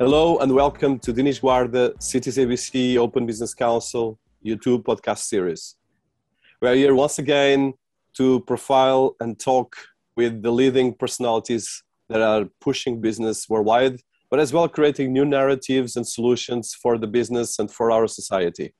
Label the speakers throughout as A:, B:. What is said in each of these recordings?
A: Hello and welcome to Dinis Guarda, Cities ABC Open Business Council YouTube podcast series. We are here once again to profile and talk with the leading personalities that are pushing business worldwide, but as well creating new narratives and solutions for the business and for our society.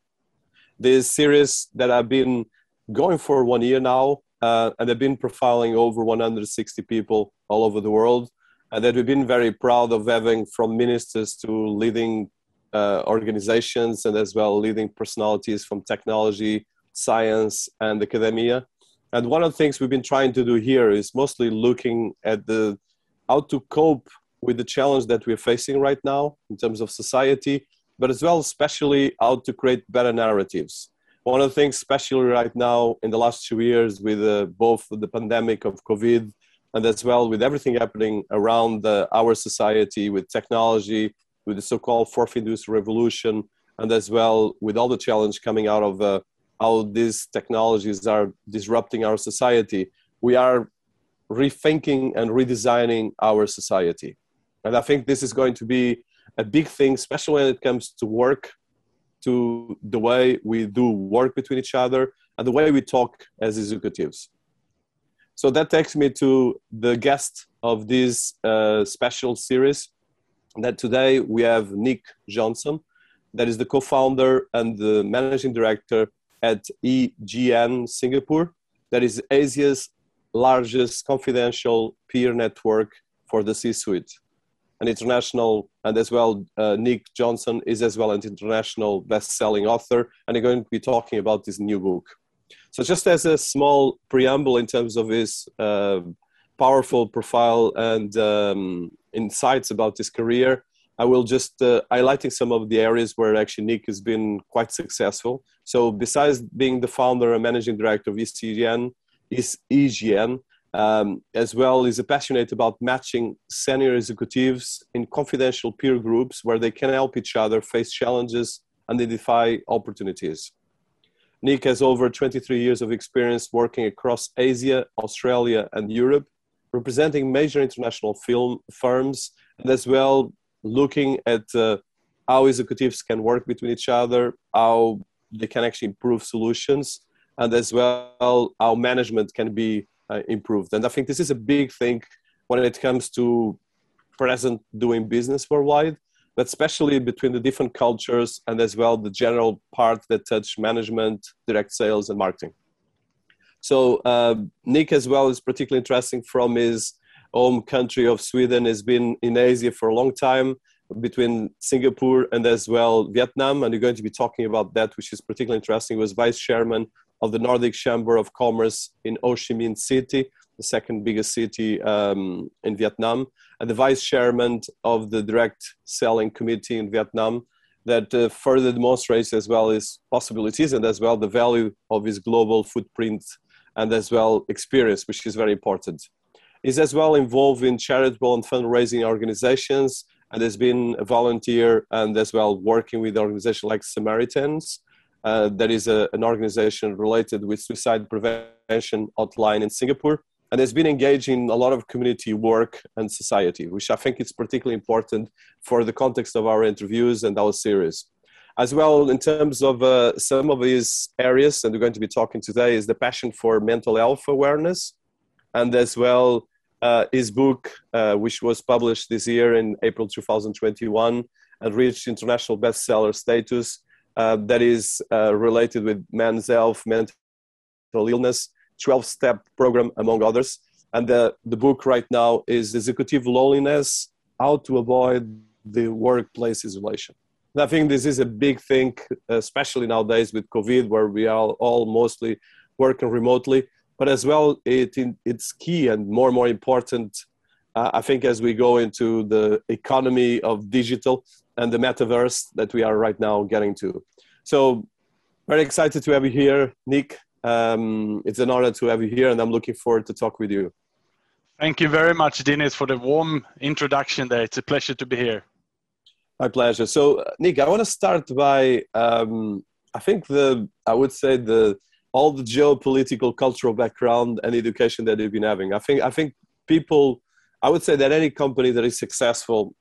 A: This series that I've been going for one year now, uh, and I've been profiling over 160 people all over the world and that we've been very proud of having from ministers to leading uh, organizations and as well leading personalities from technology, science, and academia. And one of the things we've been trying to do here is mostly looking at the how to cope with the challenge that we're facing right now in terms of society, but as well, especially how to create better narratives. One of the things, especially right now in the last two years, with uh, both the pandemic of COVID and as well with everything happening around the, our society with technology with the so-called fourth industrial revolution and as well with all the challenge coming out of uh, how these technologies are disrupting our society. We are rethinking and redesigning our society. And i think this is going to be a big thing especially when it comes to work to the way we do work between each other and the way we talk as executives so that takes me to the guest of this uh, special series. That today we have Nick Johnson, that is the co-founder and the managing director at EGN Singapore, that is Asia's largest confidential peer network for the C-suite. An international, and as well, uh, Nick Johnson is as well an international best-selling author, and I'm going to be talking about this new book. So, just as a small preamble in terms of his uh, powerful profile and um, insights about his career, I will just uh, highlighting some of the areas where actually Nick has been quite successful. So, besides being the founder and managing director of ECGN, EGN, um, as well is passionate about matching senior executives in confidential peer groups where they can help each other face challenges and identify opportunities. Nick has over 23 years of experience working across Asia, Australia, and Europe, representing major international film firms, and as well looking at uh, how executives can work between each other, how they can actually improve solutions, and as well how management can be uh, improved. And I think this is a big thing when it comes to present doing business worldwide but especially between the different cultures and as well the general part that touch management, direct sales, and marketing. So uh, Nick as well is particularly interesting from his home country of Sweden. Has been in Asia for a long time between Singapore and as well Vietnam, and you're going to be talking about that, which is particularly interesting. He was vice chairman of the Nordic Chamber of Commerce in Ho Chi Minh City, the second biggest city um, in Vietnam, and the vice chairman of the direct selling committee in Vietnam that uh, further demonstrates as well his possibilities and as well the value of his global footprint and as well experience, which is very important. He's as well involved in charitable and fundraising organizations and has been a volunteer and as well working with organizations like Samaritans. Uh, that is a, an organization related with suicide prevention hotline in Singapore and has been engaged in a lot of community work and society, which I think is particularly important for the context of our interviews and our series. As well, in terms of uh, some of these areas, and we're going to be talking today, is the passion for mental health awareness, and as well uh, his book, uh, which was published this year in April 2021 and reached international bestseller status, uh, that is uh, related with men's health, mental illness, 12 step program, among others. And the, the book right now is Executive Loneliness How to Avoid the Workplace Isolation. And I think this is a big thing, especially nowadays with COVID, where we are all mostly working remotely. But as well, it, it's key and more and more important, uh, I think, as we go into the economy of digital and the metaverse that we are right now getting to. So, very excited to have you here, Nick. Um, it's an honor to have you here, and I'm looking forward to talk with you.
B: Thank you very much, Dinis, for the warm introduction there. It's a pleasure to be here.
A: My pleasure. So, Nick, I want to start by um, I think the I would say the all the geopolitical, cultural background and education that you've been having. I think I think people I would say that any company that is successful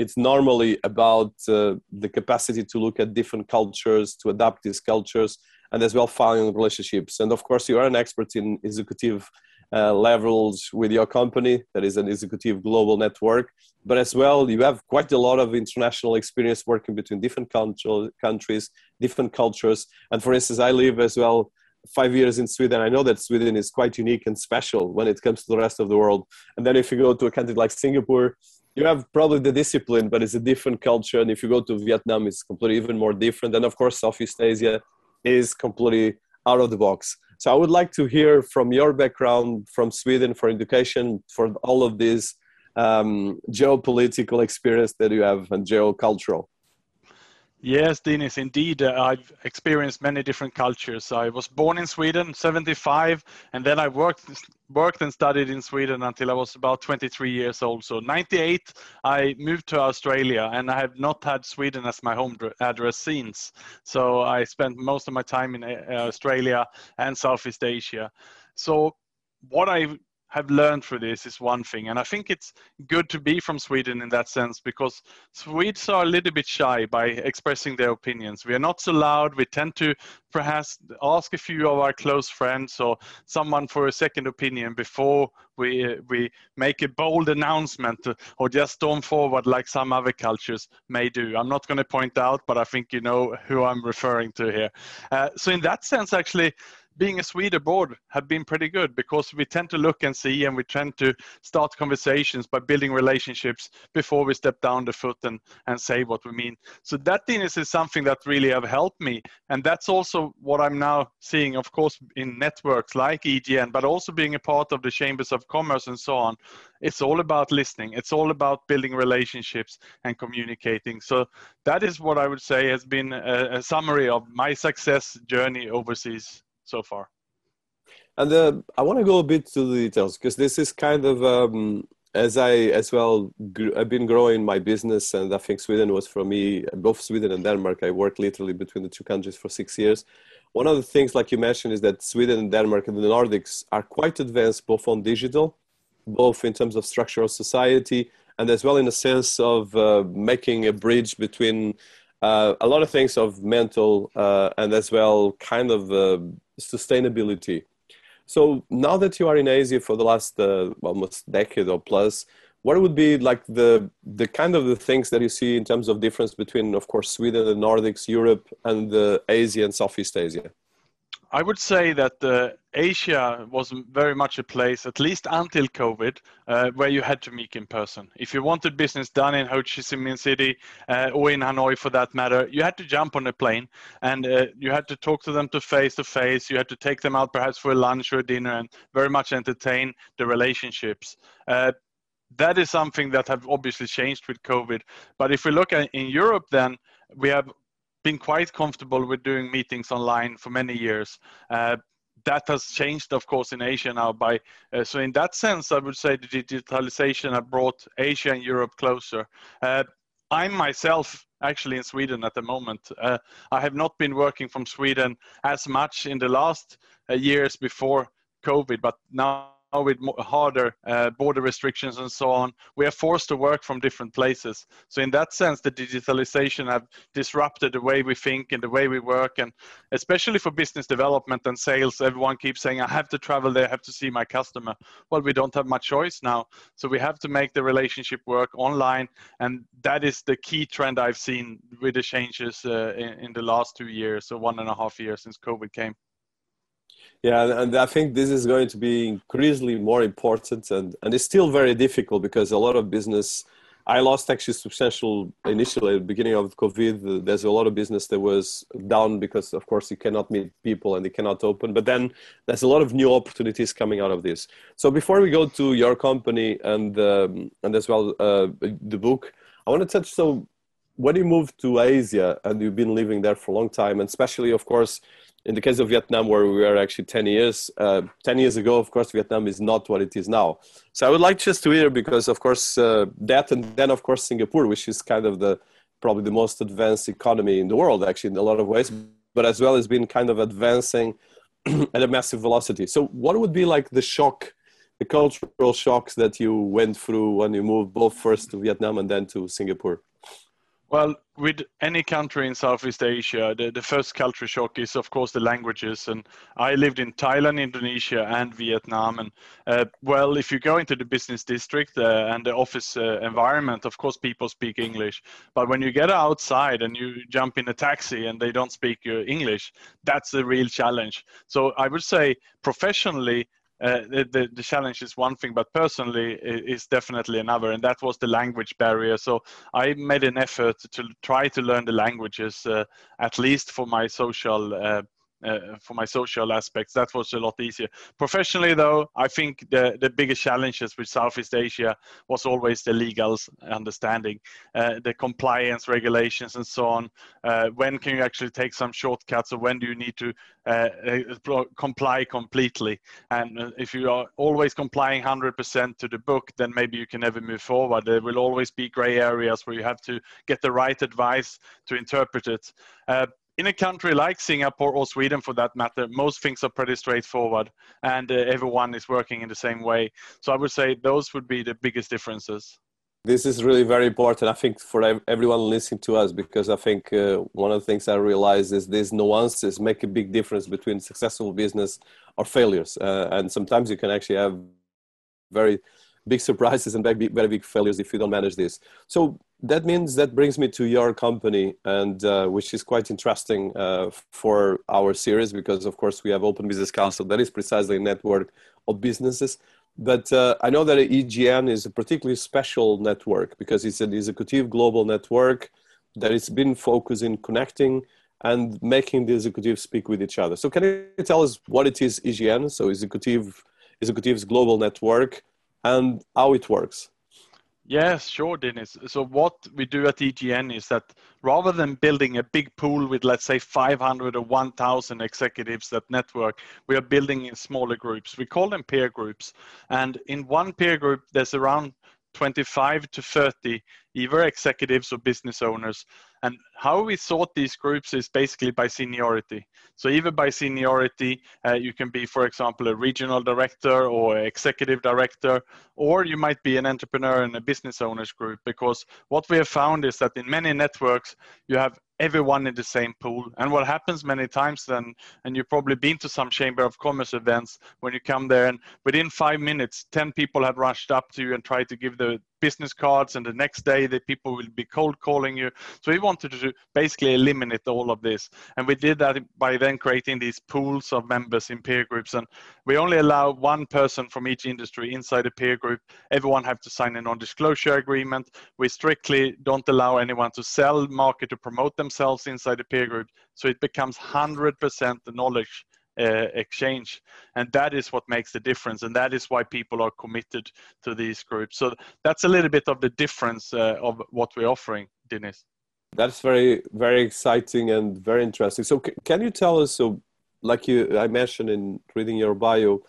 A: it's normally about uh, the capacity to look at different cultures, to adapt these cultures, and as well finding relationships. And of course, you are an expert in executive uh, levels with your company. That is an executive global network. But as well you have quite a lot of international experience working between different countries different cultures. And for instance i live as well five years in sweden. I know that sweden is quite unique and special when it comes to the rest of the world. And then if you go to a country like singapore you have probably the discipline but it's a different culture. And if you go to vietnam it's completely even more different. And of course southeast asia is completely out of the box so I would like to hear from your background from Sweden for education, for all of this um, geopolitical experience that you have and geocultural.
B: Yes, Dennis, indeed. Uh, I've experienced many different cultures. I was born in Sweden, 75, and then I worked worked and studied in Sweden until I was about 23 years old. So 98, I moved to Australia, and I have not had Sweden as my home address since. So I spent most of my time in uh, Australia and Southeast Asia. So what I have learned through this is one thing. And I think it's good to be from Sweden in that sense because Swedes are a little bit shy by expressing their opinions. We are not so loud. We tend to perhaps ask a few of our close friends or someone for a second opinion before we, we make a bold announcement or just storm forward like some other cultures may do. I'm not going to point out, but I think you know who I'm referring to here. Uh, so in that sense, actually, being a Swede abroad have been pretty good because we tend to look and see and we tend to start conversations by building relationships before we step down the foot and, and say what we mean. So that Dennis is something that really have helped me. And that's also what I'm now seeing, of course, in networks like EGN, but also being a part of the chambers of commerce and so on. It's all about listening. It's all about building relationships and communicating. So that is what I would say has been a, a summary of my success journey overseas so far.
A: And uh, I want to go a bit to the details because this is kind of um, as I as well I've been growing my business, and I think Sweden was for me both Sweden and Denmark. I worked literally between the two countries for six years. One of the things, like you mentioned, is that Sweden and Denmark and the Nordics are quite advanced both on digital, both in terms of structural society, and as well in a sense of uh, making a bridge between uh, a lot of things of mental uh, and as well kind of uh, sustainability. So now that you are in Asia for the last uh, almost decade or plus, what would be like the the kind of the things that you see in terms of difference between, of course, Sweden, the Nordics, Europe, and the Asia and Southeast Asia?
B: I would say that uh, Asia was very much a place, at least until COVID, uh, where you had to meet in person. If you wanted business done in Ho Chi Minh City uh, or in Hanoi for that matter, you had to jump on a plane and uh, you had to talk to them to face to face. You had to take them out perhaps for a lunch or dinner and very much entertain the relationships uh, that is something that have obviously changed with COVID. But if we look at in Europe, then we have been quite comfortable with doing meetings online for many years. Uh, that has changed, of course, in Asia now. By uh, so, in that sense, I would say the digitalization has brought Asia and Europe closer. Uh, I'm myself actually in Sweden at the moment. Uh, I have not been working from Sweden as much in the last uh, years before COVID, but now with harder uh, border restrictions and so on, we are forced to work from different places. So in that sense, the digitalization have disrupted the way we think and the way we work, and especially for business development and sales, everyone keeps saying, "I have to travel there, I have to see my customer." Well, we don't have much choice now, so we have to make the relationship work online, and that is the key trend I've seen with the changes uh, in, in the last two years, so one and a half years since COVID came.
A: Yeah, and I think this is going to be increasingly more important, and, and it's still very difficult because a lot of business. I lost actually substantial initially at the beginning of COVID. There's a lot of business that was down because, of course, you cannot meet people and they cannot open. But then there's a lot of new opportunities coming out of this. So before we go to your company and um, and as well uh, the book, I want to touch. So when you moved to Asia and you've been living there for a long time, and especially, of course, in the case of Vietnam, where we are actually 10 years, uh, 10 years ago, of course, Vietnam is not what it is now. So I would like just to hear, because of course, uh, that and then, of course, Singapore, which is kind of the probably the most advanced economy in the world, actually, in a lot of ways, but as well as been kind of advancing at a massive velocity. So what would be like the shock the cultural shocks that you went through when you moved both first to Vietnam and then to Singapore?
B: Well, with any country in Southeast Asia, the, the first culture shock is, of course, the languages. And I lived in Thailand, Indonesia, and Vietnam. And uh, well, if you go into the business district uh, and the office uh, environment, of course, people speak English. But when you get outside and you jump in a taxi and they don't speak uh, English, that's a real challenge. So I would say professionally, uh, the, the, challenge is one thing, but personally is definitely another, and that was the language barrier. So I made an effort to try to learn the languages, uh, at least for my social uh, for my social aspects. That was a lot easier. Professionally, though, I think the, the biggest challenges with Southeast Asia was always the legal understanding, uh, the compliance regulations, and so on. Uh, when can you actually take some shortcuts, or when do you need to uh, uh, comply completely? And if you are always complying 100% to the book, then maybe you can never move forward. There will always be gray areas where you have to get the right advice to interpret it in a country like Singapore or Sweden, for that matter, most things are pretty straightforward, and uh, everyone is working in the same way. So I would say those would be the biggest differences.
A: This is really very important, I think, for everyone listening to us, because I think uh, one of the things I realize is these nuances make a big difference between successful business or failures, uh, and sometimes you can actually have very big surprises and very big, very big failures if you don't manage this. So that means that brings me to your company, and uh, which is quite interesting uh, for our series because, of course, we have Open Business Council that is precisely a network of businesses. But uh, I know that EGN is a particularly special network because it's an executive global network that has been focusing connecting and making the executives speak with each other. So, can you tell us what it is EGN? So, executive executives global network and how it works.
B: Yes, sure, Dennis. So what we do at EGN is that rather than building a big pool with, let's say, 500 or 1,000 executives that network, we are building in smaller groups. We call them peer groups. And in one peer group, there's around 25 to 30 either executives or business owners and how we sort these groups is basically by seniority. So either by seniority, uh, you can be, for example, a regional director or executive director, or you might be an entrepreneur in a business owners group. Because what we have found is that in many networks, you have everyone in the same pool. And what happens many times then, and you've probably been to some Chamber of Commerce events when you come there, and within five minutes, 10 people have rushed up to you and tried to give the business cards and the next day the people will be cold calling you so we wanted to basically eliminate all of this. And we did that by then creating these pools of members in peer groups. And we only allow one person from each industry inside a peer group. Everyone have to sign a non-disclosure agreement. We strictly don't allow anyone to sell market to promote themselves inside the peer group. So it becomes 100% the knowledge uh, exchange. And that is what makes the difference. And that is why people are committed to these groups. So that's a little bit of the difference uh, of what we're offering Dennis
A: that's very very exciting and very interesting so c- can you tell us so like you i mentioned in reading your bio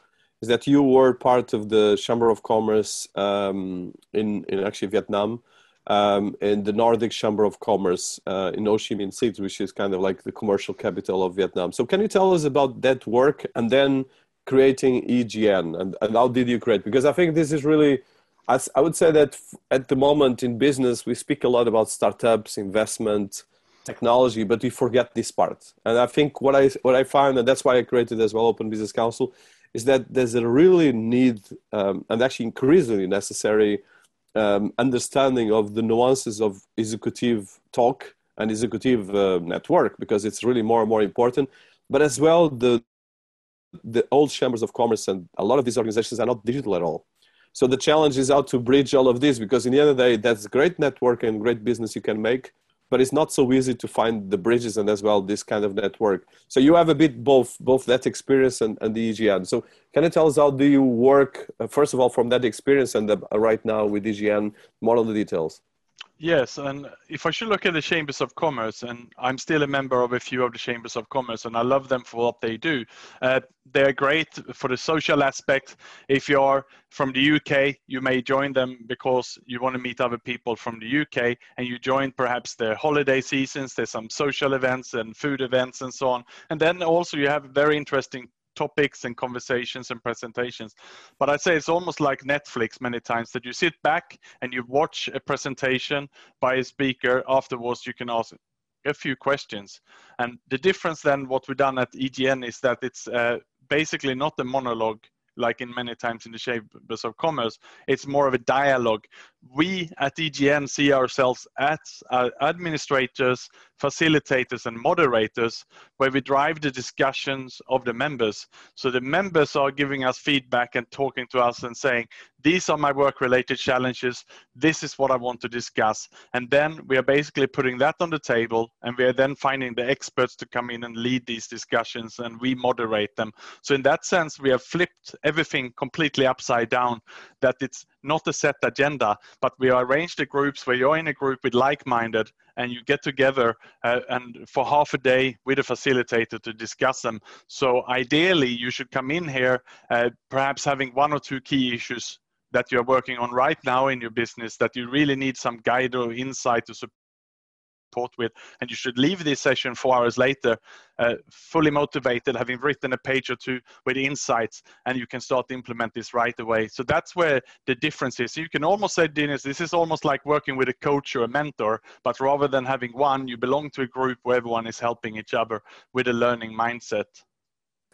A: is that you were part of the chamber of commerce um, in in actually vietnam um, in the Nordic Chamber of Commerce uh, in Ho Chi Minh City, which is kind of like the commercial capital of Vietnam. So, can you tell us about that work and then creating EGN and, and how did you create? Because I think this is really, I, I would say that at the moment in business, we speak a lot about startups, investment, technology, but we forget this part. And I think what I what I find, and that's why I created as well Open Business Council, is that there's a really need um, and actually increasingly necessary um, understanding of the nuances of executive talk and executive uh, network because it's really more and more important but as well the the old chambers of commerce and a lot of these organizations are not digital at all so the challenge is how to bridge all of this because in the end of the day that's great network and great business you can make but it's not so easy to find the bridges and as well this kind of network. So you have a bit both both that experience and, and the EGN. So can you tell us how do you work uh, first of all from that experience and the, uh, right now with EGN? More on the details.
B: Yes, and if I should look at the chambers of commerce, and I'm still a member of a few of the chambers of commerce, and I love them for what they do. Uh, they're great for the social aspect. If you're from the UK, you may join them because you want to meet other people from the UK, and you join perhaps their holiday seasons. There's some social events and food events and so on, and then also you have very interesting topics and conversations and presentations. But I'd say it's almost like Netflix many times that you sit back and you watch a presentation by a speaker. Afterwards, you can ask a few questions. And the difference then, what we've done at EGN is that it's uh, basically not a monologue like in many times in the chambers of commerce it's more of a dialogue we at egn see ourselves as uh, administrators facilitators and moderators where we drive the discussions of the members. So the members are giving us feedback and talking to us and saying these are my work related challenges. This is what i want to discuss. And then we are basically putting that on the table and we are then finding the experts to come in and lead these discussions and we moderate them. So in that sense we have flipped everything completely upside down that it's not a set agenda but we arrange the groups where you're in a group with like-minded and you get together uh, and for half a day with a facilitator to discuss them. So ideally you should come in here uh, perhaps having one or two key issues that you're working on right now in your business that you really need some guide or insight to support support with. And you should leave this session four hours later, uh, fully motivated, having written a page or two with insights, and you can start to implement this right away. So that's where the difference is. So you can almost say, Dennis, this is almost like working with a coach or a mentor, but rather than having one, you belong to a group where everyone is helping each other with a learning mindset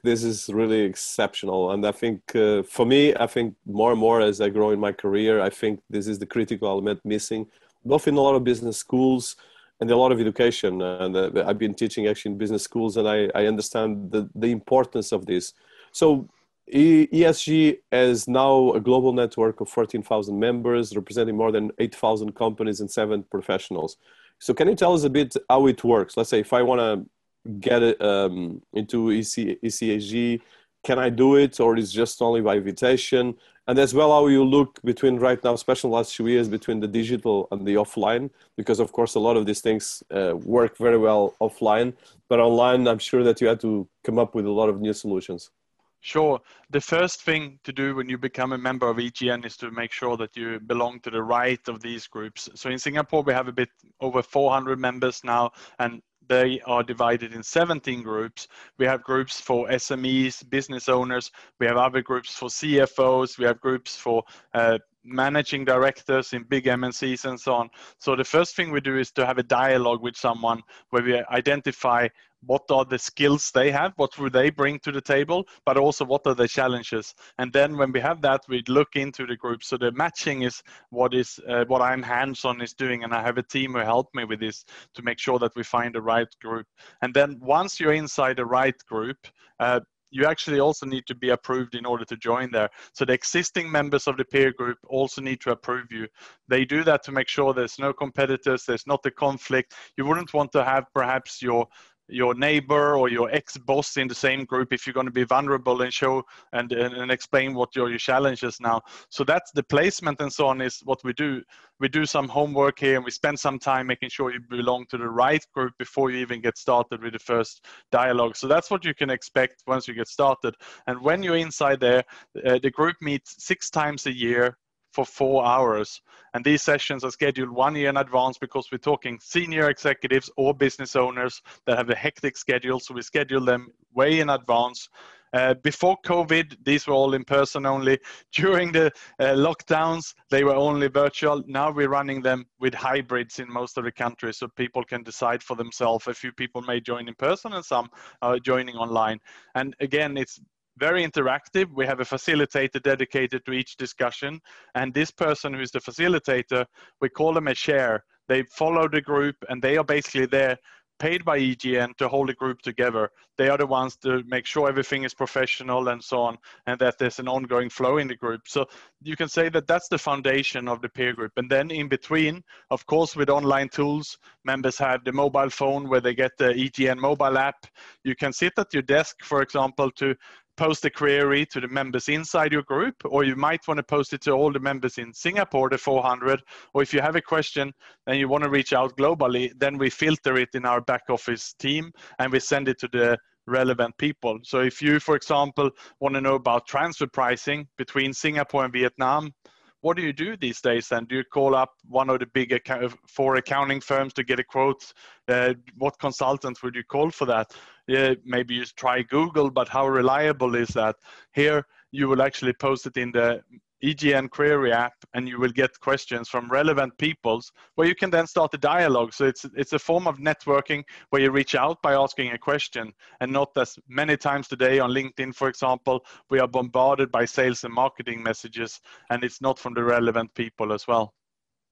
A: this is really exceptional and i think uh, for me i think more and more as i grow in my career i think this is the critical element missing both in a lot of business schools and a lot of education. And uh, I've been teaching actually in business schools, and I, I understand the, the importance of this. So ESG is now a global network of 14,000 members, representing more than 8,000 companies and seven professionals. So, can you tell us a bit how it works? Let's say if I want to get um, into EC, ECSG, can I do it, or is just only by invitation? And as well how you look between right now especially last few years between the digital and the offline because of course a lot of these things uh, work very well offline but online i'm sure that you had to come up with a lot of new solutions
B: Sure. The first thing to do when you become a member of EGN is to make sure that you belong to the right of these groups. So in Singapore, we have a bit over 400 members now, and they are divided in 17 groups. We have groups for SMEs, business owners. We have other groups for CFOs. We have groups for uh, managing directors in big MNCs and so on. So the first thing we do is to have a dialogue with someone where we identify what are the skills they have, what would they bring to the table, but also what are the challenges. And then when we have that, we look into the group. So the matching is what is uh, what I'm hands-on is doing, and I have a team who help me with this to make sure that we find the right group. And then once you're inside the right group, uh, you actually also need to be approved in order to join there. So the existing members of the peer group also need to approve you. They do that to make sure there's no competitors, there's not a conflict. You wouldn't want to have perhaps your your neighbor or your ex-boss in the same group if you're going to be vulnerable and show and, and, and explain what your, your challenges now. So that's the placement and so on is what we do. We do some homework here and we spend some time making sure you belong to the right group before you even get started with the first dialogue. So that's what you can expect once you get started. And when you're inside there uh, the group meets six times a year for four hours. And these sessions are scheduled one year in advance because we're talking senior executives or business owners that have a hectic schedule. So we schedule them way in advance. Uh, before COVID, these were all in person only. During the uh, lockdowns, they were only virtual. Now we're running them with hybrids in most of the countries so people can decide for themselves. A few people may join in person and some are joining online. And again, it's very interactive. We have a facilitator dedicated to each discussion. And this person who's the facilitator, we call them a chair. They follow the group and they are basically there paid by EGN to hold the group together. They are the ones to make sure everything is professional and so on, and that there's an ongoing flow in the group. So you can say that that's the foundation of the peer group. And then in between, of course, with online tools, members have the mobile phone where they get the EGN mobile app. You can sit at your desk, for example, to post a query to the members inside your group, or you might want to post it to all the members in Singapore, the 400. Or if you have a question and you want to reach out globally, then we filter it in our back office team and we send it to the relevant people. So if you, for example, want to know about transfer pricing between Singapore and Vietnam, what do you do these days then? Do you call up one of the big account, four accounting firms to get a quote? Uh, what consultant would you call for that? Yeah, maybe you try Google, but how reliable is that? Here, you will actually post it in the EGN query app and you will get questions from relevant peoples where you can then start a dialogue. So it's it's a form of networking where you reach out by asking a question and not as many times today on LinkedIn, for example, we are bombarded by sales and marketing messages and it's not from the relevant people as well.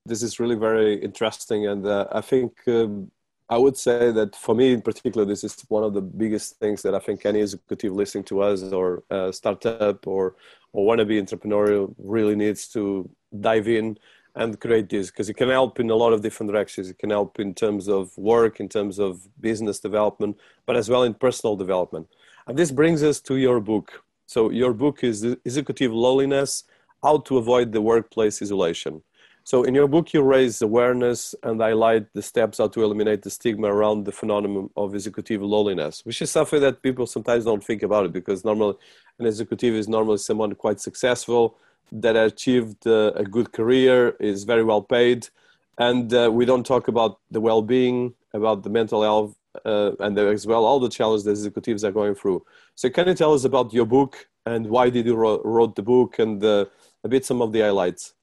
A: This is really very interesting and uh, I think um, I would say that for me in particular, this is one of the biggest things that I think any executive listening to us or uh, startup or or want to be entrepreneurial really needs to dive in and create this because it can help in a lot of different directions. It can help in terms of work, in terms of business development, but as well in personal development. And this brings us to your book. So your book is Executive Loneliness: How to Avoid the Workplace Isolation. So in your book, you raise awareness and highlight the steps how to eliminate the stigma around the phenomenon of executive loneliness, which is something that people sometimes don't think about it because normally an executive is normally someone quite successful that achieved uh, a good career, is very well paid, and uh, we don't talk about the well-being, about the mental health, uh, and as well all the challenges that executives are going through. So can you tell us about your book and why did you wrote the book and uh, a bit some of the highlights?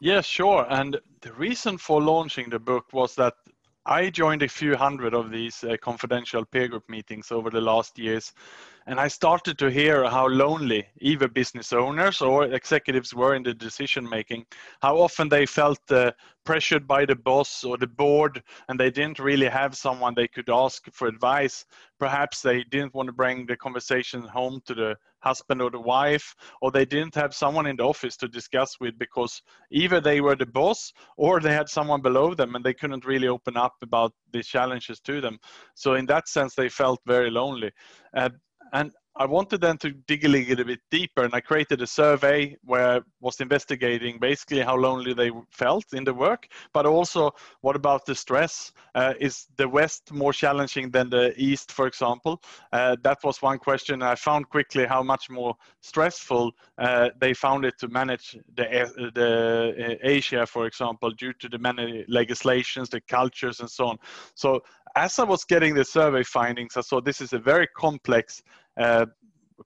B: Yes, sure. And the reason for launching the book was that I joined a few hundred of these uh, confidential peer group meetings over the last years. And I started to hear how lonely either business owners or executives were in the decision making, how often they felt uh, pressured by the boss or the board, and they didn't really have someone they could ask for advice. Perhaps they didn't want to bring the conversation home to the husband or the wife, or they didn't have someone in the office to discuss with because either they were the boss or they had someone below them and they couldn't really open up about the challenges to them. So, in that sense, they felt very lonely. Uh, and I wanted then to dig a little bit deeper, and I created a survey where I was investigating basically how lonely they felt in the work, but also what about the stress? Uh, is the West more challenging than the East, for example? Uh, that was one question. I found quickly how much more stressful uh, they found it to manage the, uh, the uh, Asia, for example, due to the many legislations, the cultures, and so on. So as I was getting the survey findings, I saw this is a very complex uh,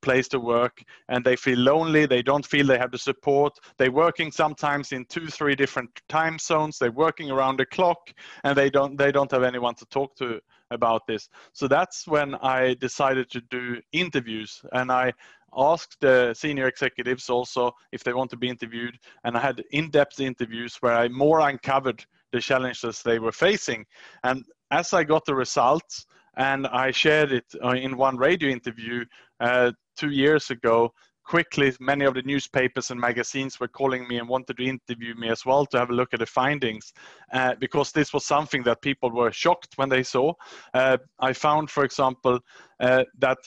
B: place to work and they feel lonely they don't feel they have the support. They're working sometimes in two three different time zones they're working around the clock and they don't they don't have anyone to talk to about this. So that's when i decided to do interviews and i asked the senior executives also if they want to be interviewed and i had in-depth interviews where i more uncovered the challenges they were facing. And as i got the results and I shared it uh, in one radio interview uh, two years ago. Quickly, many of the newspapers and magazines were calling me and wanted to interview me as well to have a look at the findings, uh, because this was something that people were shocked when they saw. Uh, I found, for example, uh, that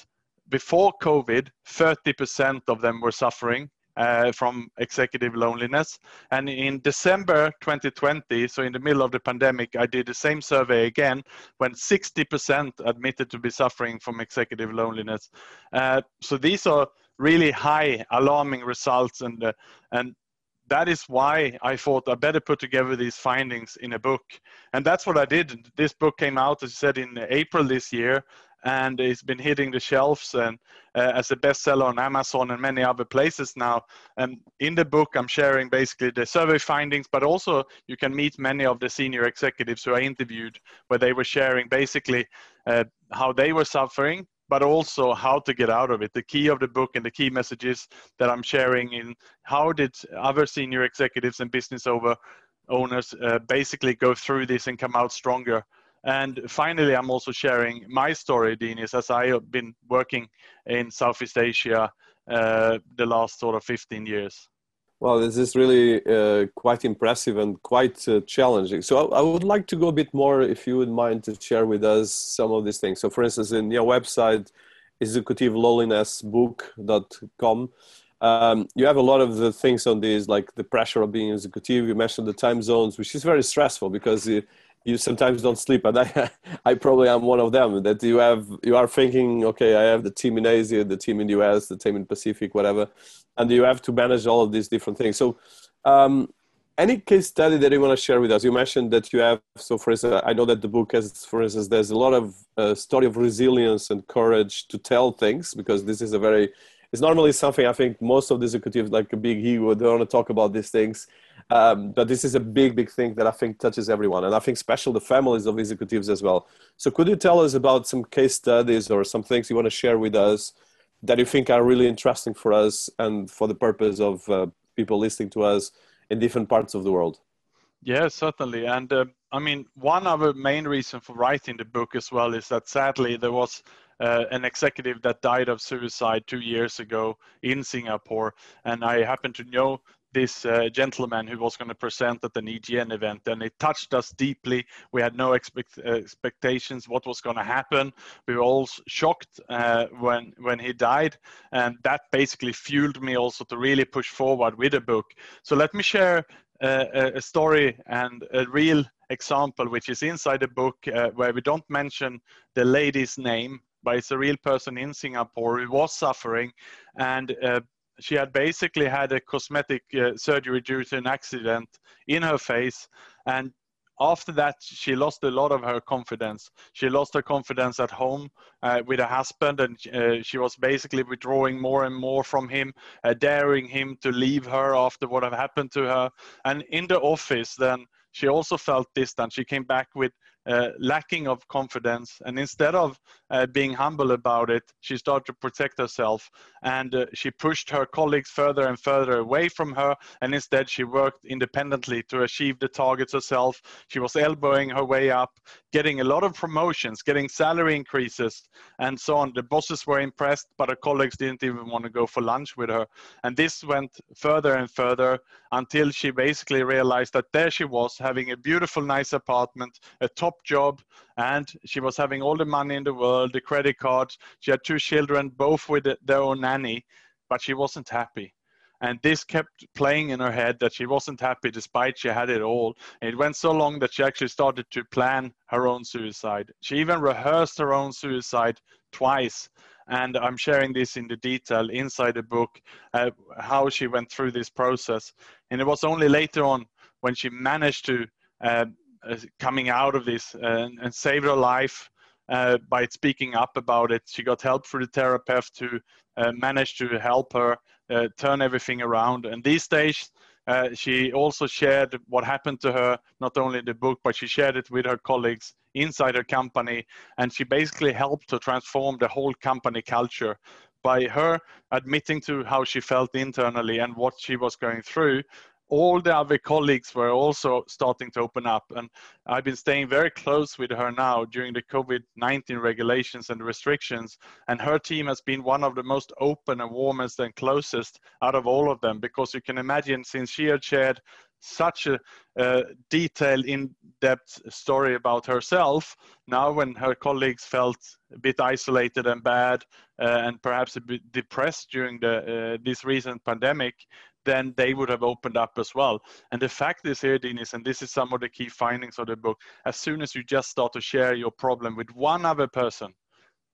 B: before COVID, 30% of them were suffering uh, from executive loneliness. And in December 2020, so in the middle of the pandemic, I did the same survey again when 60% admitted to be suffering from executive loneliness. Uh, so these are really high alarming results and uh, and that is why I thought I better put together these findings in a book. And that's what I did. This book came out, as I said, in April this year and it's been hitting the shelves and uh, as a bestseller on Amazon and many other places now. And in the book, I'm sharing basically the survey findings, but also you can meet many of the senior executives who I interviewed, where they were sharing basically uh, how they were suffering, but also how to get out of it. The key of the book and the key messages that I'm sharing in how did other senior executives and business over owners uh, basically go through this and come out stronger and finally, I'm also sharing my story, Denis, as I have been working in Southeast Asia uh, the last sort of 15 years.
A: Well, this is really uh, quite impressive and quite uh, challenging. So I, I, would like to go a bit more, if you would mind, to share with us some of these things. So, for instance, in your website, executivelonelinessbook.com, um, you have a lot of the things on this, like the pressure of being executive. You mentioned the time zones, which is very stressful because you sometimes don't sleep and I, I probably am one of them that you have you are thinking okay i have the team in asia the team in the us the team in pacific whatever and you have to manage all of these different things so um, any case study that you want to share with us? You mentioned that you have. So, for instance, I know that the book has, for instance, there's a lot of uh, story of resilience and courage to tell things because this is a very. It's normally something I think most of the executives, like a big ego, don't want to talk about these things. Um, but this is a big, big thing that I think touches everyone, and I think special the families of executives as well. So, could you tell us about some case studies or some things you want to share with us that you think are really interesting for us and for the purpose of uh, people listening to us in different parts of the world.
B: Yeah, certainly. And uh, I mean, one of the main reason for writing the book as well is that sadly there was uh, an executive that died of suicide two years ago in Singapore, and I happen to know this uh, gentleman who was going to present at an EGN event, and it touched us deeply. We had no expect, uh, expectations what was going to happen. We were all shocked uh, when when he died, and that basically fueled me also to really push forward with the book. So let me share uh, a story and a real example, which is inside the book, uh, where we don't mention the lady's name, but it's a real person in Singapore who was suffering, and uh, she had basically had a cosmetic uh, surgery due to an accident in her face. And after that she lost a lot of her confidence. She lost her confidence at home uh, with her husband. And uh, she was basically withdrawing more and more from him uh, daring him to leave her after what had happened to her. And in the office then she also felt distant. She came back with uh, lacking of confidence. And instead of uh, being humble about it, she started to protect herself. And uh, she pushed her colleagues further and further away from her. And instead, she worked independently to achieve the targets herself. She was elbowing her way up, getting a lot of promotions, getting salary increases, and so on. The bosses were impressed, but her colleagues didn't even want to go for lunch with her. And this went further and further until she basically realized that there she was having a beautiful, nice apartment, a top top job and she was having all the money in the world, the credit cards. She had two children, both with their own nanny, but she wasn't happy. And this kept playing in her head that she wasn't happy despite she had it all. And it went so long that she actually started to plan her own suicide. She even rehearsed her own suicide twice. And I'm sharing this in the detail inside the book, uh, how she went through this process. And it was only later on when she managed to uh, coming out of this and, and saved her life uh, by speaking up about it. She got help through the therapist to uh, manage to help her uh, turn everything around. And these days, uh, she also shared what happened to her, not only in the book, but she shared it with her colleagues inside her company. And she basically helped to transform the whole company culture by her admitting to how she felt internally and what she was going through all the other colleagues were also starting to open up. And I've been staying very close with her now during the COVID 19 regulations and restrictions. And her team has been one of the most open and warmest and closest out of all of them because you can imagine, since she had shared such a detailed, in-depth story about herself. Now, when her colleagues felt a bit isolated and bad, uh, and perhaps a bit depressed during the uh, this recent pandemic, then they would have opened up as well. And the fact is here, Dennis, and this is some of the key findings of the book, as soon as you just start to share your problem with one other person,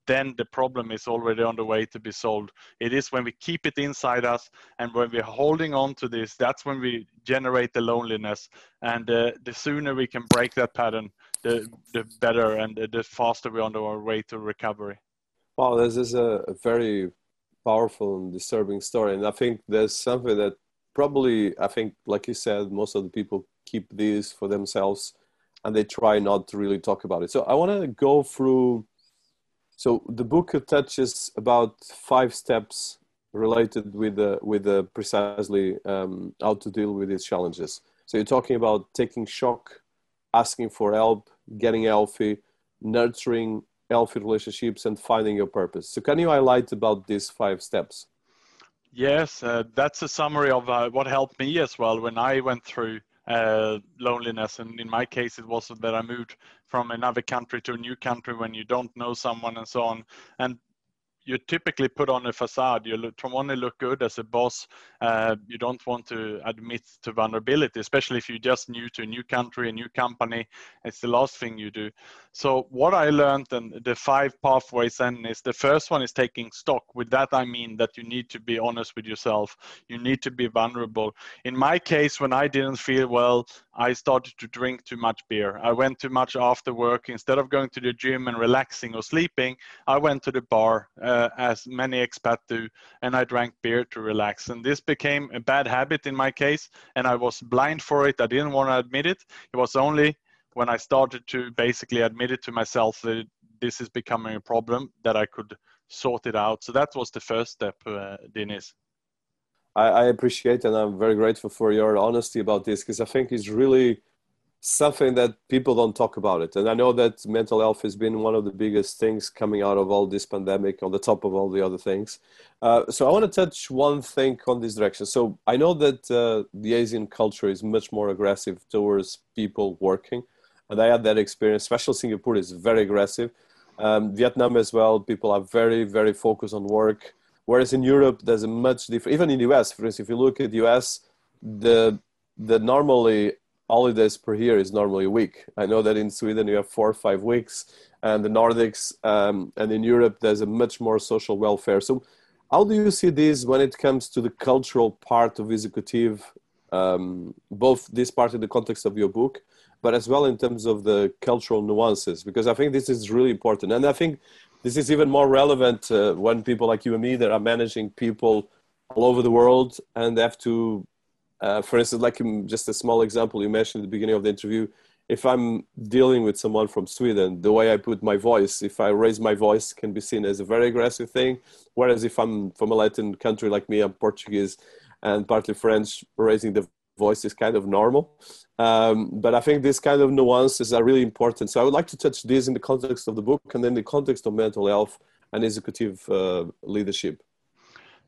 B: then the problem is already on the way to be solved. It is when we keep it inside us and when we're holding on to this, that's when we generate the loneliness. And uh, the sooner we can break that pattern, the, the better and the faster we're on our way to recovery.
A: Wow, this is a very powerful and disturbing story. And I think there's something that probably i think like you said most of the people keep these for themselves and they try not to really talk about it. So i want to go through so the book touches about five steps related with the with the precisely um, how to deal with these challenges. So you're talking about taking stock asking for help getting healthy nurturing healthy relationships and finding your purpose. So can you highlight about these five steps
B: Yes, uh, that's a summary of uh, what helped me as well when I went through uh, loneliness. And in my case, it was that I moved from another country to a new country when you don't know someone and so on. And you typically put on a facade. You look, want to look good as a boss. Uh, you don't want to admit to vulnerability, especially if you're just new to a new country, a new company. It's the last thing you do. So what I learned and the five pathways then is the first one is taking stock. With that I mean that you need to be honest with yourself. You need to be vulnerable. In my case, when I didn't feel well, I started to drink too much beer. I went too much after work. Instead of going to the gym and relaxing or sleeping, I went to the bar. Uh, uh, as many expats do, and I drank beer to relax. And this became a bad habit in my case, and I was blind for it. I didn't want to admit it. It was only when I started to basically admit it to myself that this is becoming a problem that I could sort it out. So that was the first step, uh.
A: I, I appreciate and I'm very grateful for your honesty about this because I think it's really something that people don't talk about it. And i know that mental health has been one of the biggest things coming out of all this pandemic on the top of all the other things. Uh, so i want to touch one thing on this direction. So i know that uh, the asian culture is much more aggressive towards people working. And i had that experience especially singapore is very aggressive. Um, vietnam as well people are very very focused on work. Whereas in europe there's a much different even in the us for instance if you look at the us the the normally holidays per year is normally a week. I know that in Sweden you have four or five weeks, and the Nordics um, and in Europe there's a much more social welfare. So, how do you see this when it comes to the cultural part of executive? Um, both this part in the context of your book, but as well in terms of the cultural nuances, because I think this is really important, and I think this is even more relevant uh, when people like you and me that are managing people all over the world and have to uh, for instance, like um, just a small example you mentioned at the beginning of the interview, if I'm dealing with someone from Sweden, the way I put my voice, if I raise my voice, can be seen as a very aggressive thing. Whereas if I'm from a Latin country like me, I'm Portuguese and partly French, raising the voice is kind of normal. Um, but I think these kind of nuances are really important. So I would like to touch this in the context of the book and then the context of mental health and executive uh, leadership.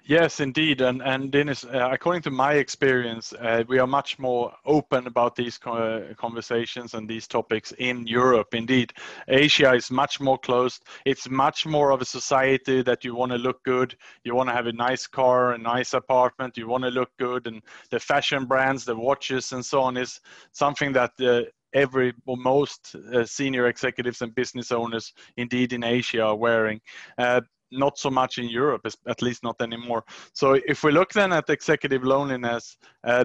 B: Yes, indeed, and and Dennis, uh, according to my experience, uh, we are much more open about these co- conversations and these topics in Europe. Indeed, Asia is much more closed. It's much more of a society that you want to look good, you want to have a nice car, a nice apartment, you want to look good, and the fashion brands, the watches, and so on is something that. Uh, every or most uh, senior executives and business owners indeed in asia are wearing uh, not so much in Europe, at least not anymore. So if we look then at executive loneliness, uh,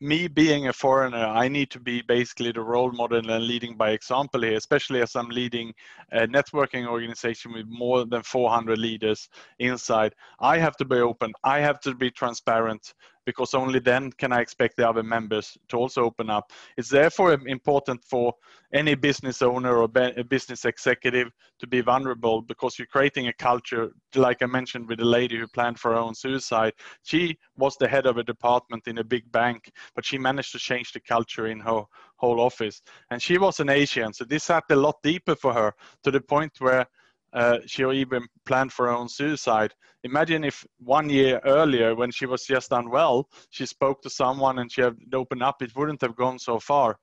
B: me being a foreigner, I need to be basically the role model and leading by example here, especially as I'm leading a networking organization with more than 400 leaders inside. I have to be open. I have to be transparent because only then can I expect the other members to also open up. It's therefore important for any business owner or business executive to be vulnerable because you're creating a culture, like I mentioned with the lady who planned for her own suicide. She was the head of a department in a big bank, but she managed to change the culture in her whole office. And she was an Asian, so this sat a lot deeper for her to the point where uh, she even planned for her own suicide. Imagine if one year earlier, when she was just unwell, she spoke to someone and she had opened up, it wouldn't have gone so far.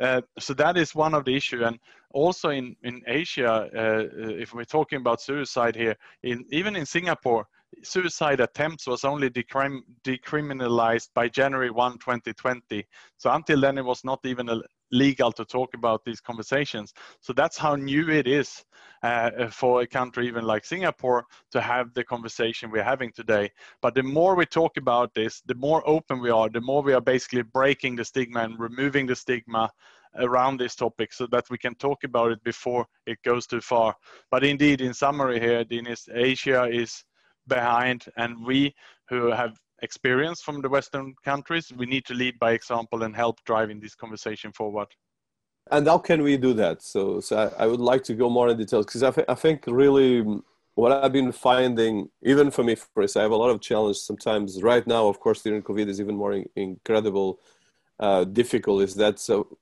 B: Uh, so that is one of the issue, and also in in Asia, uh, if we're talking about suicide here, in even in Singapore, suicide attempts was only decrim- decriminalized by January 1, 2020. So until then, it was not even a, legal to talk about these conversations. So that's how new it is uh, for a country even like Singapore to have the conversation we're having today. But the more we talk about this, the more open we are, the more we are basically breaking the stigma and removing the stigma around this topic so that we can talk about it before it goes too far. But indeed, in summary here, Dennis, Asia is behind and we who have experience from the Western countries. We need to lead by example and help driving this conversation forward.
A: And how can we do that? So, so I, I would like to go more in details because I, th- I think really what I've been finding, even for me, first, I have a lot of challenge sometimes. Right now, of course, during COVID is even more in- incredible, uh, difficult. Is that so?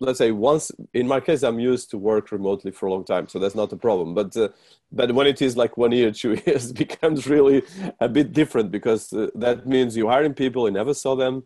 A: Let's say once in my case i'm used to work remotely for a long time so that's not a problem but uh, but when it is like one year two years becomes really a bit different because uh, that means you're hiring people you never saw them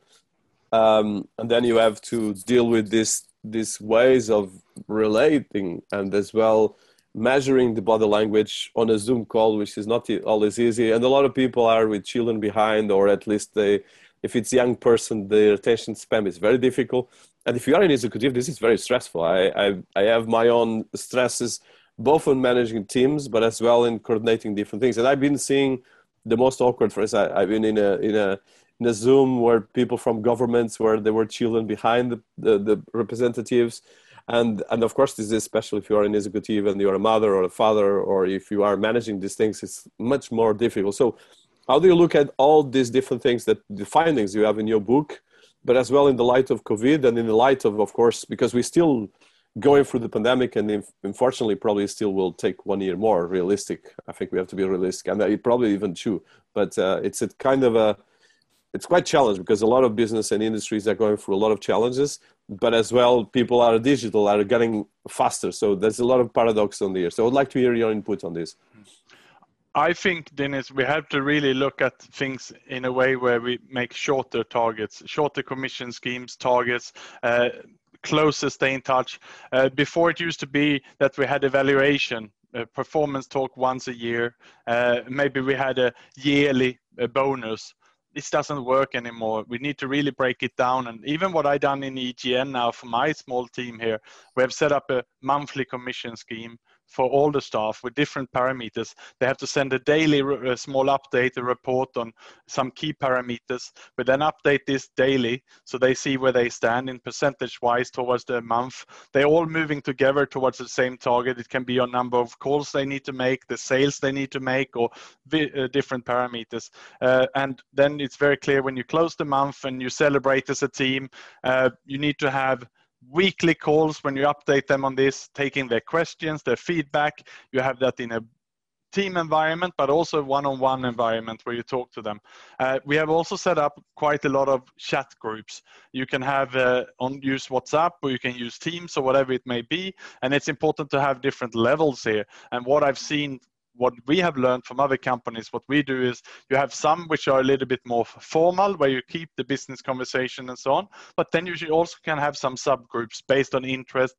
A: um, and then you have to deal with this these ways of relating and as well measuring the body language on a Zoom call, which is not always easy. And a lot of people are with children behind, or at least they, if it's young person, the attention span is very difficult. And if you are an executive, this is very stressful. I, I, I have my own stresses, both on managing teams, but as well in coordinating different things. And I've been seeing the most awkward for us. I, I've been in a, in a, in a Zoom where people from governments, where there were children behind the, the, the representatives, and and of course this is especially if you are an executive and you're a mother or a father or if you are managing these things it's much more difficult so how do you look at all these different things that the findings you have in your book but as well in the light of covid and in the light of of course because we're still going through the pandemic and unfortunately probably still will take one year more realistic. I think we have to be realistic and it probably even two but uh, it's a kind of a it's quite challenging because a lot of business and industries are going through a lot of challenges but as well people are digital are getting faster so there's a lot of paradox on there so i'd like to hear your input on this
B: i think dennis we have to really look at things in a way where we make shorter targets shorter commission schemes targets uh, closer stay in touch uh, before it used to be that we had evaluation uh, performance talk once a year uh, maybe we had a yearly uh, bonus this doesn't work anymore. We need to really break it down. And even what I've done in EGN now for my small team here, we have set up a monthly commission scheme for all the staff with different parameters. They have to send a daily a small update, a report on some key parameters. We then update this daily so they see where they stand in percentage wise towards the month. They're all moving together towards the same target. It can be a number of calls they need to make, the sales they need to make, or uh, different parameters. Uh, and then it's very clear when you close the month and you celebrate as a team, uh, you need to have weekly calls when you update them on this, taking their questions, their feedback. You have that in a team environment, but also one-on-one environment where you talk to them. Uh, we have also set up quite a lot of chat groups. You can have uh, on use WhatsApp or you can use Teams or whatever it may be. And it's important to have different levels here. And what I've seen what we have learned from other companies, what we do is you have some which are a little bit more formal, where you keep the business conversation and so on. But then you also can have some subgroups based on interest,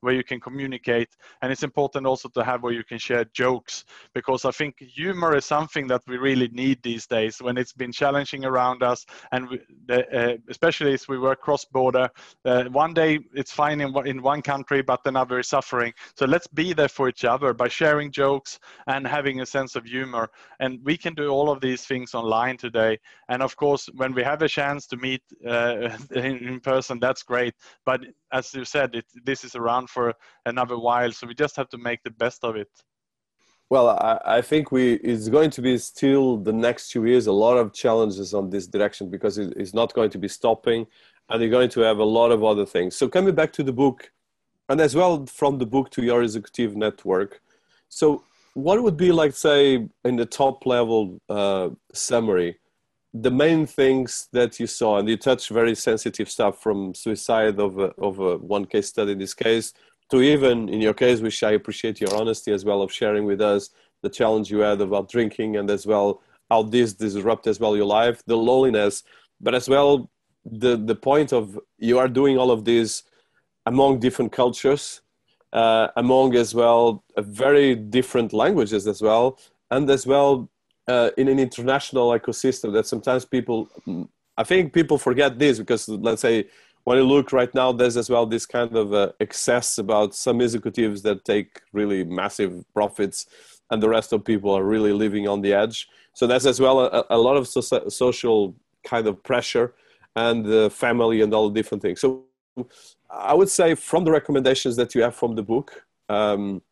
B: where you can communicate. And it's important also to have where you can share jokes, because I think humor is something that we really need these days when it's been challenging around us, and we, the, uh, especially as we work cross-border. Uh, one day it's fine in, in one country, but another is suffering. So let's be there for each other by sharing jokes and having a sense of humor. And we can do all of these things online today. And of course, when we have a chance to meet uh, in, in, person, that's great. But as you said, it, this is around for another while, so we just have to make the best of it.
A: Well, I, I, think we it's going to be still the next two years a lot of challenges on this direction because it, it's not going to be stopping, and you're going to have a lot of other things. So coming back to the book, and as well from the book to your executive network. So what would be like say in the top level uh, summary the main things that you saw and you touched very sensitive stuff from suicide of, a, of a one case study in this case to even in your case which i appreciate your honesty as well of sharing with us the challenge you had about drinking and as well how this disrupt as well your life the loneliness but as well the the point of you are doing all of this among different cultures uh, among as well uh, very different languages as well, and as well uh, in an international ecosystem that sometimes people, I think people forget this because let's say when you look right now, there's as well this kind of uh, excess about some executives that take really massive profits, and the rest of people are really living on the edge. So there's as well a, a lot of so- social kind of pressure and the family and all the different things. So I would say from the recommendations that you have from the book, um,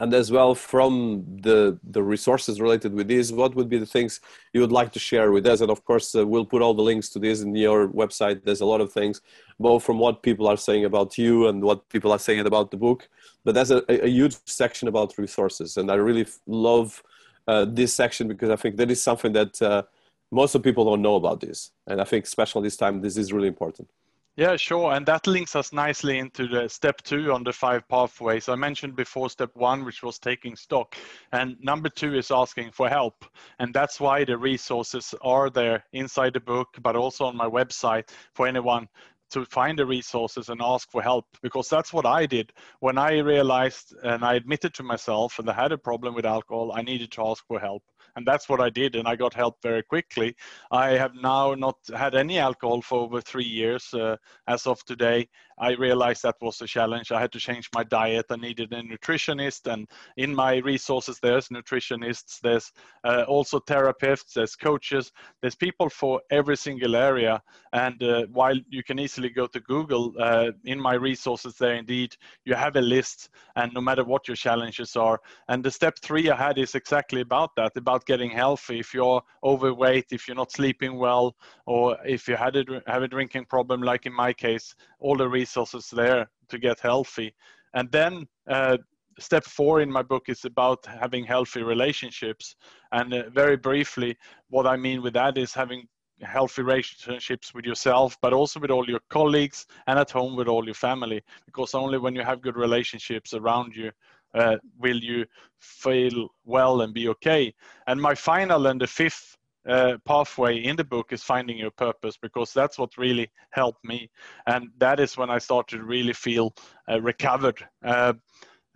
A: and as well from the the resources related with this, what would be the things you would like to share with us? And of course, uh, we'll put all the links to this in your website. There's a lot of things, both from what people are saying about you and what people are saying about the book. But there's a, a huge section about resources, and I really love uh, this section because I think that is something that uh, most of people don't know about this, and I think especially this time, this is really important.
B: Yeah, sure. And that links us nicely into the step two on the five pathways. I mentioned before step one, which was taking stock. And number two is asking for help. And that's why the resources are there inside the book, but also on my website for anyone to find the resources and ask for help because that's what I did when I realized and I admitted to myself that I had a problem with alcohol. I needed to ask for help and that's what I did, and I got help very quickly. I have now not had any alcohol for over three years uh, as of today. I realized that was a challenge. I had to change my diet. I needed a nutritionist, and in my resources, there's nutritionists, there's uh, also therapists, there's coaches, there's people for every single area. And uh, while you can easily go to Google, uh, in my resources there, indeed, you have a list, and no matter what your challenges are. And the step three I had is exactly about that, about getting healthy. If you're overweight, if you're not sleeping well, or if you had a, have a drinking problem, like in my case, all the resources there to get healthy. And then uh, step four in my book is about having healthy relationships. And uh, very briefly, what I mean with that is having healthy relationships with yourself, but also with all your colleagues and at home with all your family. Because only when you have good relationships around you uh, will you feel well and be okay. And my final and the fifth uh, pathway in the book is finding your purpose because that's what really helped me. And that is when i started to really feel uh, recovered. Uh,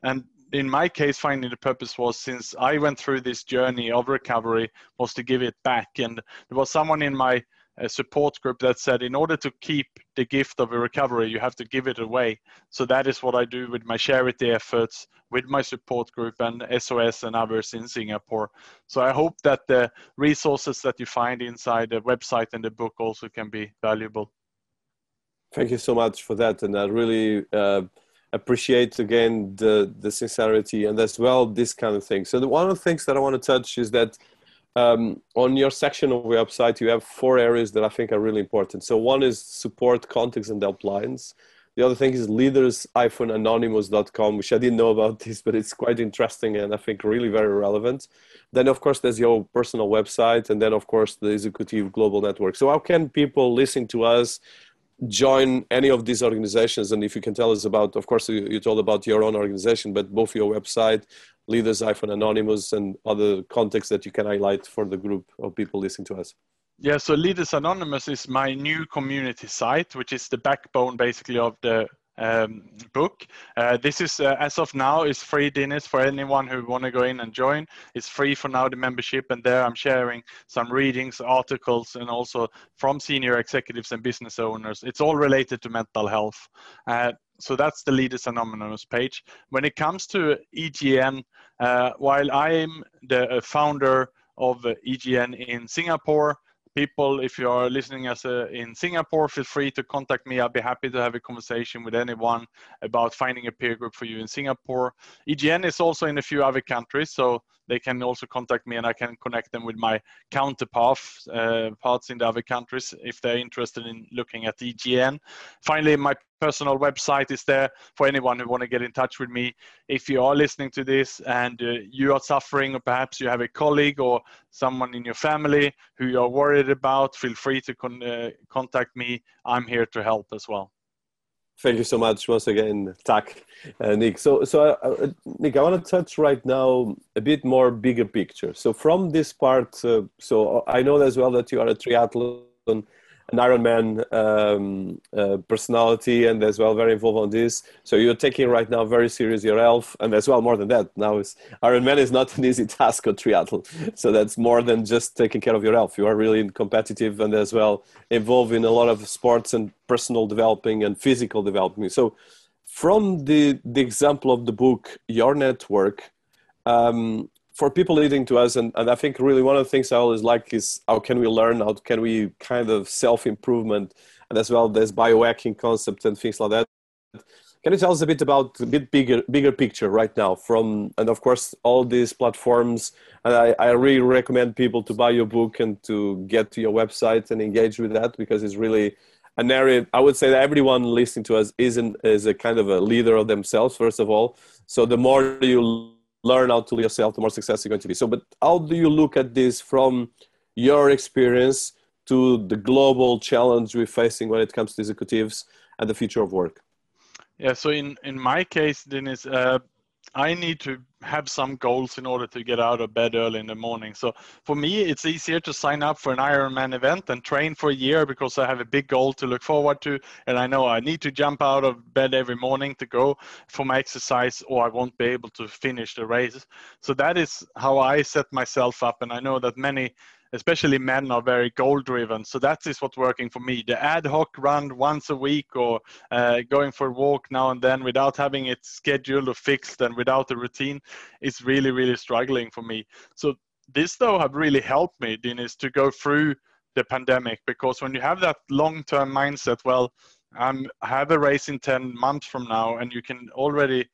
B: and in my case finding the purpose was since i went through this journey of recovery was to give it back. And there was someone in my a support group that said in order to keep the gift of a recovery you have to give it away. So that is what i do with my charity efforts with my support group and sos and others in singapore. So i hope that the resources that you find inside the website and the book also can be valuable.
A: Thank you so much for that and i really uh, appreciate again the the sincerity and as well this kind of thing. So the, one of the things that i want to touch is that um, on your section of your website, you have four areas that I think are really important. So one is support context and helplines. The other thing is leaders-anonymous.com, which I didn't know about this, but it's quite interesting and I think really very relevant. Then, of course, there's your personal website, and then, of course, the Executive Global Network. So, how can people listen to us join any of these organizations? And if you can tell us about, of course, you, you told about your own organization, but both your website leaders-anonymous and other contexts that you can highlight for the group of people listening to us
B: yeah so leaders anonymous is my new community site which is the backbone basically of the um, book. Uh, this is, uh, as of now, is free dinners for anyone who want to go in and join. It's free for now, the membership, and there I'm sharing some readings, articles, and also from senior executives and business owners. It's all related to mental health. Uh, so that's the Leaders Anonymous page. When it comes to EGN, uh, while I'm the uh, founder of EGN in Singapore, people, if you are listening as a, in Singapore, feel free to contact me. I'll be happy to have a conversation with anyone about finding a peer group for you in Singapore. EGN is also in a few other countries, so they can also contact me and I can connect them with my counterparts uh, parts in the other countries if they're interested in looking at EGN. Finally, my personal website is there for anyone who want to get in touch with me. If you are listening to this and uh, you are suffering, or perhaps you have a colleague or someone in your family who you are worried about, feel free to con- uh, contact me. I'm here to help as well.
A: Thank you so much once again, Tak, uh, Nick. So, so uh, uh, Nick, I want to touch right now a bit more bigger picture. So, from this part, uh, so I know as well that you are a triathlon an Ironman um, uh, personality and as well very involved on this. So you're taking right now very serious your health and as well more than that. Now is Ironman is not an easy task or triathlon. So that's more than just taking care of your health. You are really competitive and as well involved in a lot of sports and personal developing and physical development. So from the the example of the book, your network. Um, for people leading to us, and, and I think really one of the things I always like is how can we learn, how can we kind of self improvement, and as well there's biohacking concept and things like that. Can you tell us a bit about a bit bigger bigger picture right now from and of course all these platforms and I, I really recommend people to buy your book and to get to your website and engage with that because it's really an area I would say that everyone listening to us isn't is a kind of a leader of themselves first of all. So the more you learn how to yourself, the more success you're going to be. So, but how do you look at this from your experience to the global challenge we're facing when it comes to executives and the future of work?
B: Yeah, so in, in my case, Dennis, uh, I need to have some goals in order to get out of bed early in the morning. So for me, it's easier to sign up for an Ironman event and train for a year because I have a big goal to look forward to. And I know I need to jump out of bed every morning to go for my exercise or I won't be able to finish the race. So that is how I set myself up. And I know that many especially men are very goal driven. So that is what's working for me. The ad hoc run once a week or uh, going for a walk now and then without having it scheduled or fixed and without a routine is really, really struggling for me. So this though have really helped me, Dennis, to go through the pandemic because when you have that long term mindset, well, I'm, I have a race in 10 months from now and you can already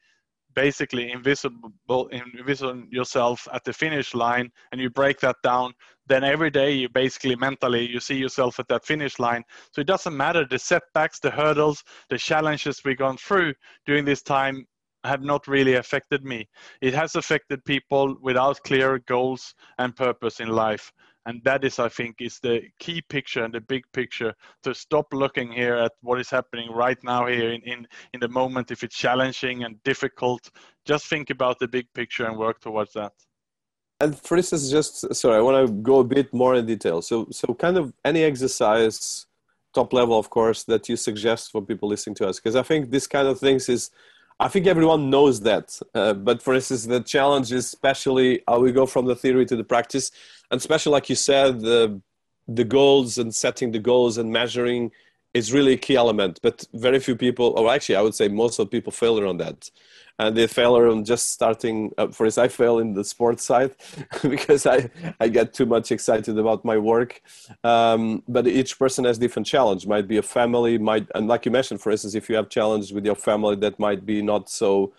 B: basically invisible invisible yourself at the finish line and you break that down then every day you basically mentally you see yourself at that finish line. So it doesn't matter the setbacks the hurdles the challenges we've gone through during this time have not really affected me. It has affected people without clear goals and purpose in life and that is i think is the key picture and the big picture to stop looking here at what is happening right now here in, in in the moment if it's challenging and difficult. Just think about the big picture and work towards that.
A: And for instance just sorry i want to go a bit more in detail. So so kind of any exercise top level of course that you suggest for people listening to us because i think this kind of things is I think everyone knows that. Uh, but for instance, the challenge is especially how we go from the theory to the practice, and especially like you said, the the goals and setting the goals and measuring is really a key element. But very few people, or actually, I would say most of people fail on that and they fail on just starting uh, for instance i fail in the sports side because i i get too much excited about my work. Um, but each person has different challenge. Might be a family might and like you mentioned for instance if you have challenges with your family that might be not so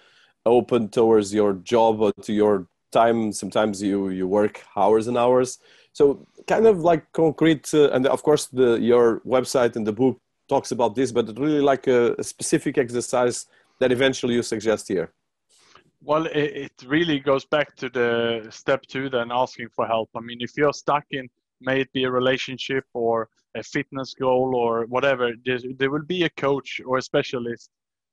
A: open towards your job or to your time sometimes you you work hours and hours. So kind of like concrete uh, and of course the your website and the book talks about this but really like a, a specific exercise that eventually you suggest here?
B: Well, it, it really goes back to the step two, then asking for help. I mean, if you're stuck in, may it be a relationship or a fitness goal or whatever, there, there will be a coach or a specialist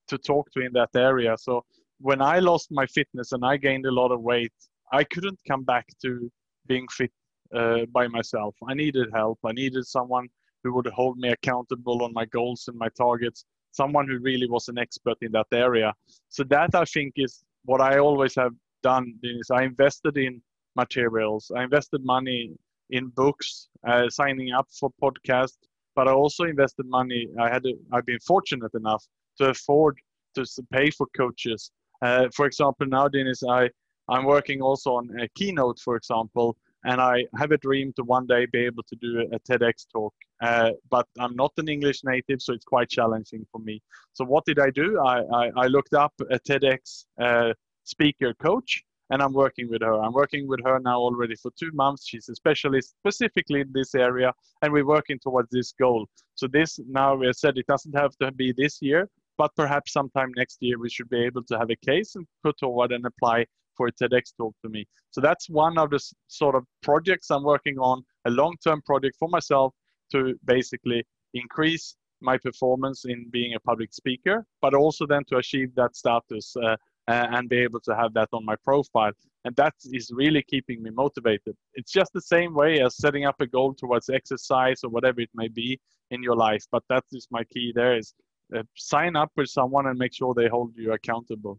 B: to talk to in that area. So when I lost my fitness and I gained a lot of weight, I couldn't come back to being fit uh, by myself. I needed help. I needed someone who would hold me accountable on my goals and my targets someone who really was an expert in that area. So that I think is what I always have done is I invested in materials. I invested money in books, uh, signing up for podcasts, but I also invested money. I had, I've been fortunate enough to afford to pay for coaches. Uh, for example, now Dennis, I, I'm working also on a keynote, for example, and I have a dream to one day be able to do a, TEDx talk. Uh, but I'm not an English native, so it's quite challenging for me. So what did I do? I, I, I looked up a TEDx uh, speaker coach, and I'm working with her. I'm working with her now already for two months. She's a specialist specifically in this area, and we're working towards this goal. So this now we said it doesn't have to be this year, but perhaps sometime next year we should be able to have a case and put forward and apply for a TEDx talk to me. So that's one of the sort of projects I'm working on, a long-term project for myself to basically increase my performance in being a public speaker, but also then to achieve that status uh, and be able to have that on my profile. And that is really keeping me motivated. It's just the same way as setting up a goal towards exercise or whatever it may be in your life. But that is my key there is uh, sign up with someone and make sure they hold you accountable.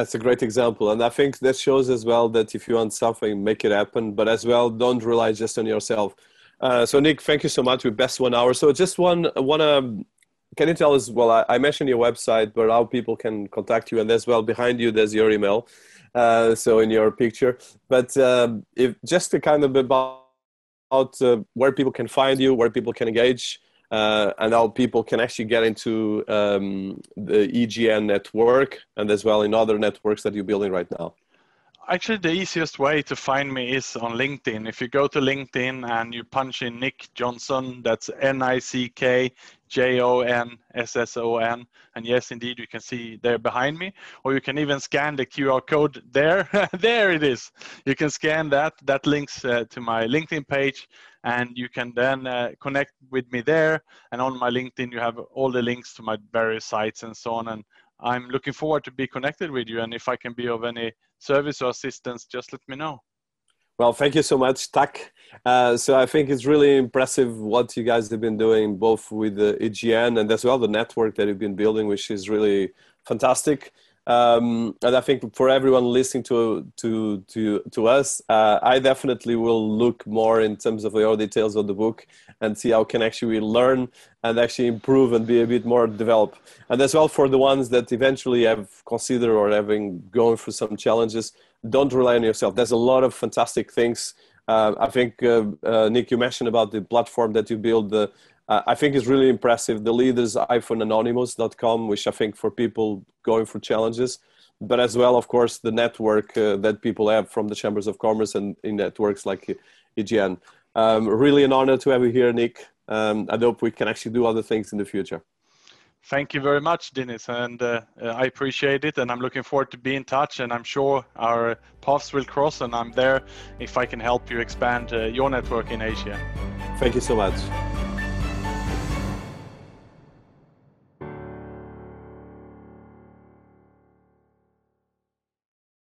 A: That's a great example. And I think that shows as well that if you want something, make it happen. But as well, don't rely just on yourself. Uh, so, Nick, thank you so much. We best one hour. So, just one, want to, can you tell us, well, I, I, mentioned your website, but how people can contact you. And as well, behind you, there's your email. Uh, so, in your picture. But um, if just to kind of about uh, where people can find you, where people can engage uh, and how people can actually get into um, the EGN network and as well in other networks that you're building right now?
B: Actually, the easiest way to find me is on LinkedIn. If you go to LinkedIn and you punch in Nick Jonsson, that's N I C K J O N S S O N. And yes, indeed, you can see there behind me, or you can even scan the QR code there. there it is. You can scan that. That links uh, to my LinkedIn page, and you can then uh, connect with me there. And on my LinkedIn, you have all the links to my various sites and so on. And I'm looking forward to be connected with you. And if I can be of any service or assistance, just let me know.
A: Well, thank you so much, Tak. Uh, so I think it's really impressive what you guys have been doing, both with the EGN and as well the network that you've been building, which is really fantastic. Um, and I think for everyone listening to to to to us, uh, I definitely will look more in terms of the details of the book and see how can actually learn and actually improve and be a bit more developed. And as well for the ones that eventually have considered or having gone through some challenges, don't rely on yourself. There's a lot of fantastic things. Uh, I think uh, uh Nick, you mentioned about the platform that you build. The uh, I think is really impressive. The leaders-anonymous.com, which I think for people going for challenges, but as well, of course, the network that people have from the chambers of commerce and in networks like EGN. Um, really an honor to have you here, Nick. Um, I hope we can actually do other things in the future.
B: Thank you very much, Dennis, and uh, I appreciate it. And I'm looking forward to be in touch. And I'm sure our paths will cross. And I'm there if I can help you expand uh, your network in Asia.
A: Thank you so much.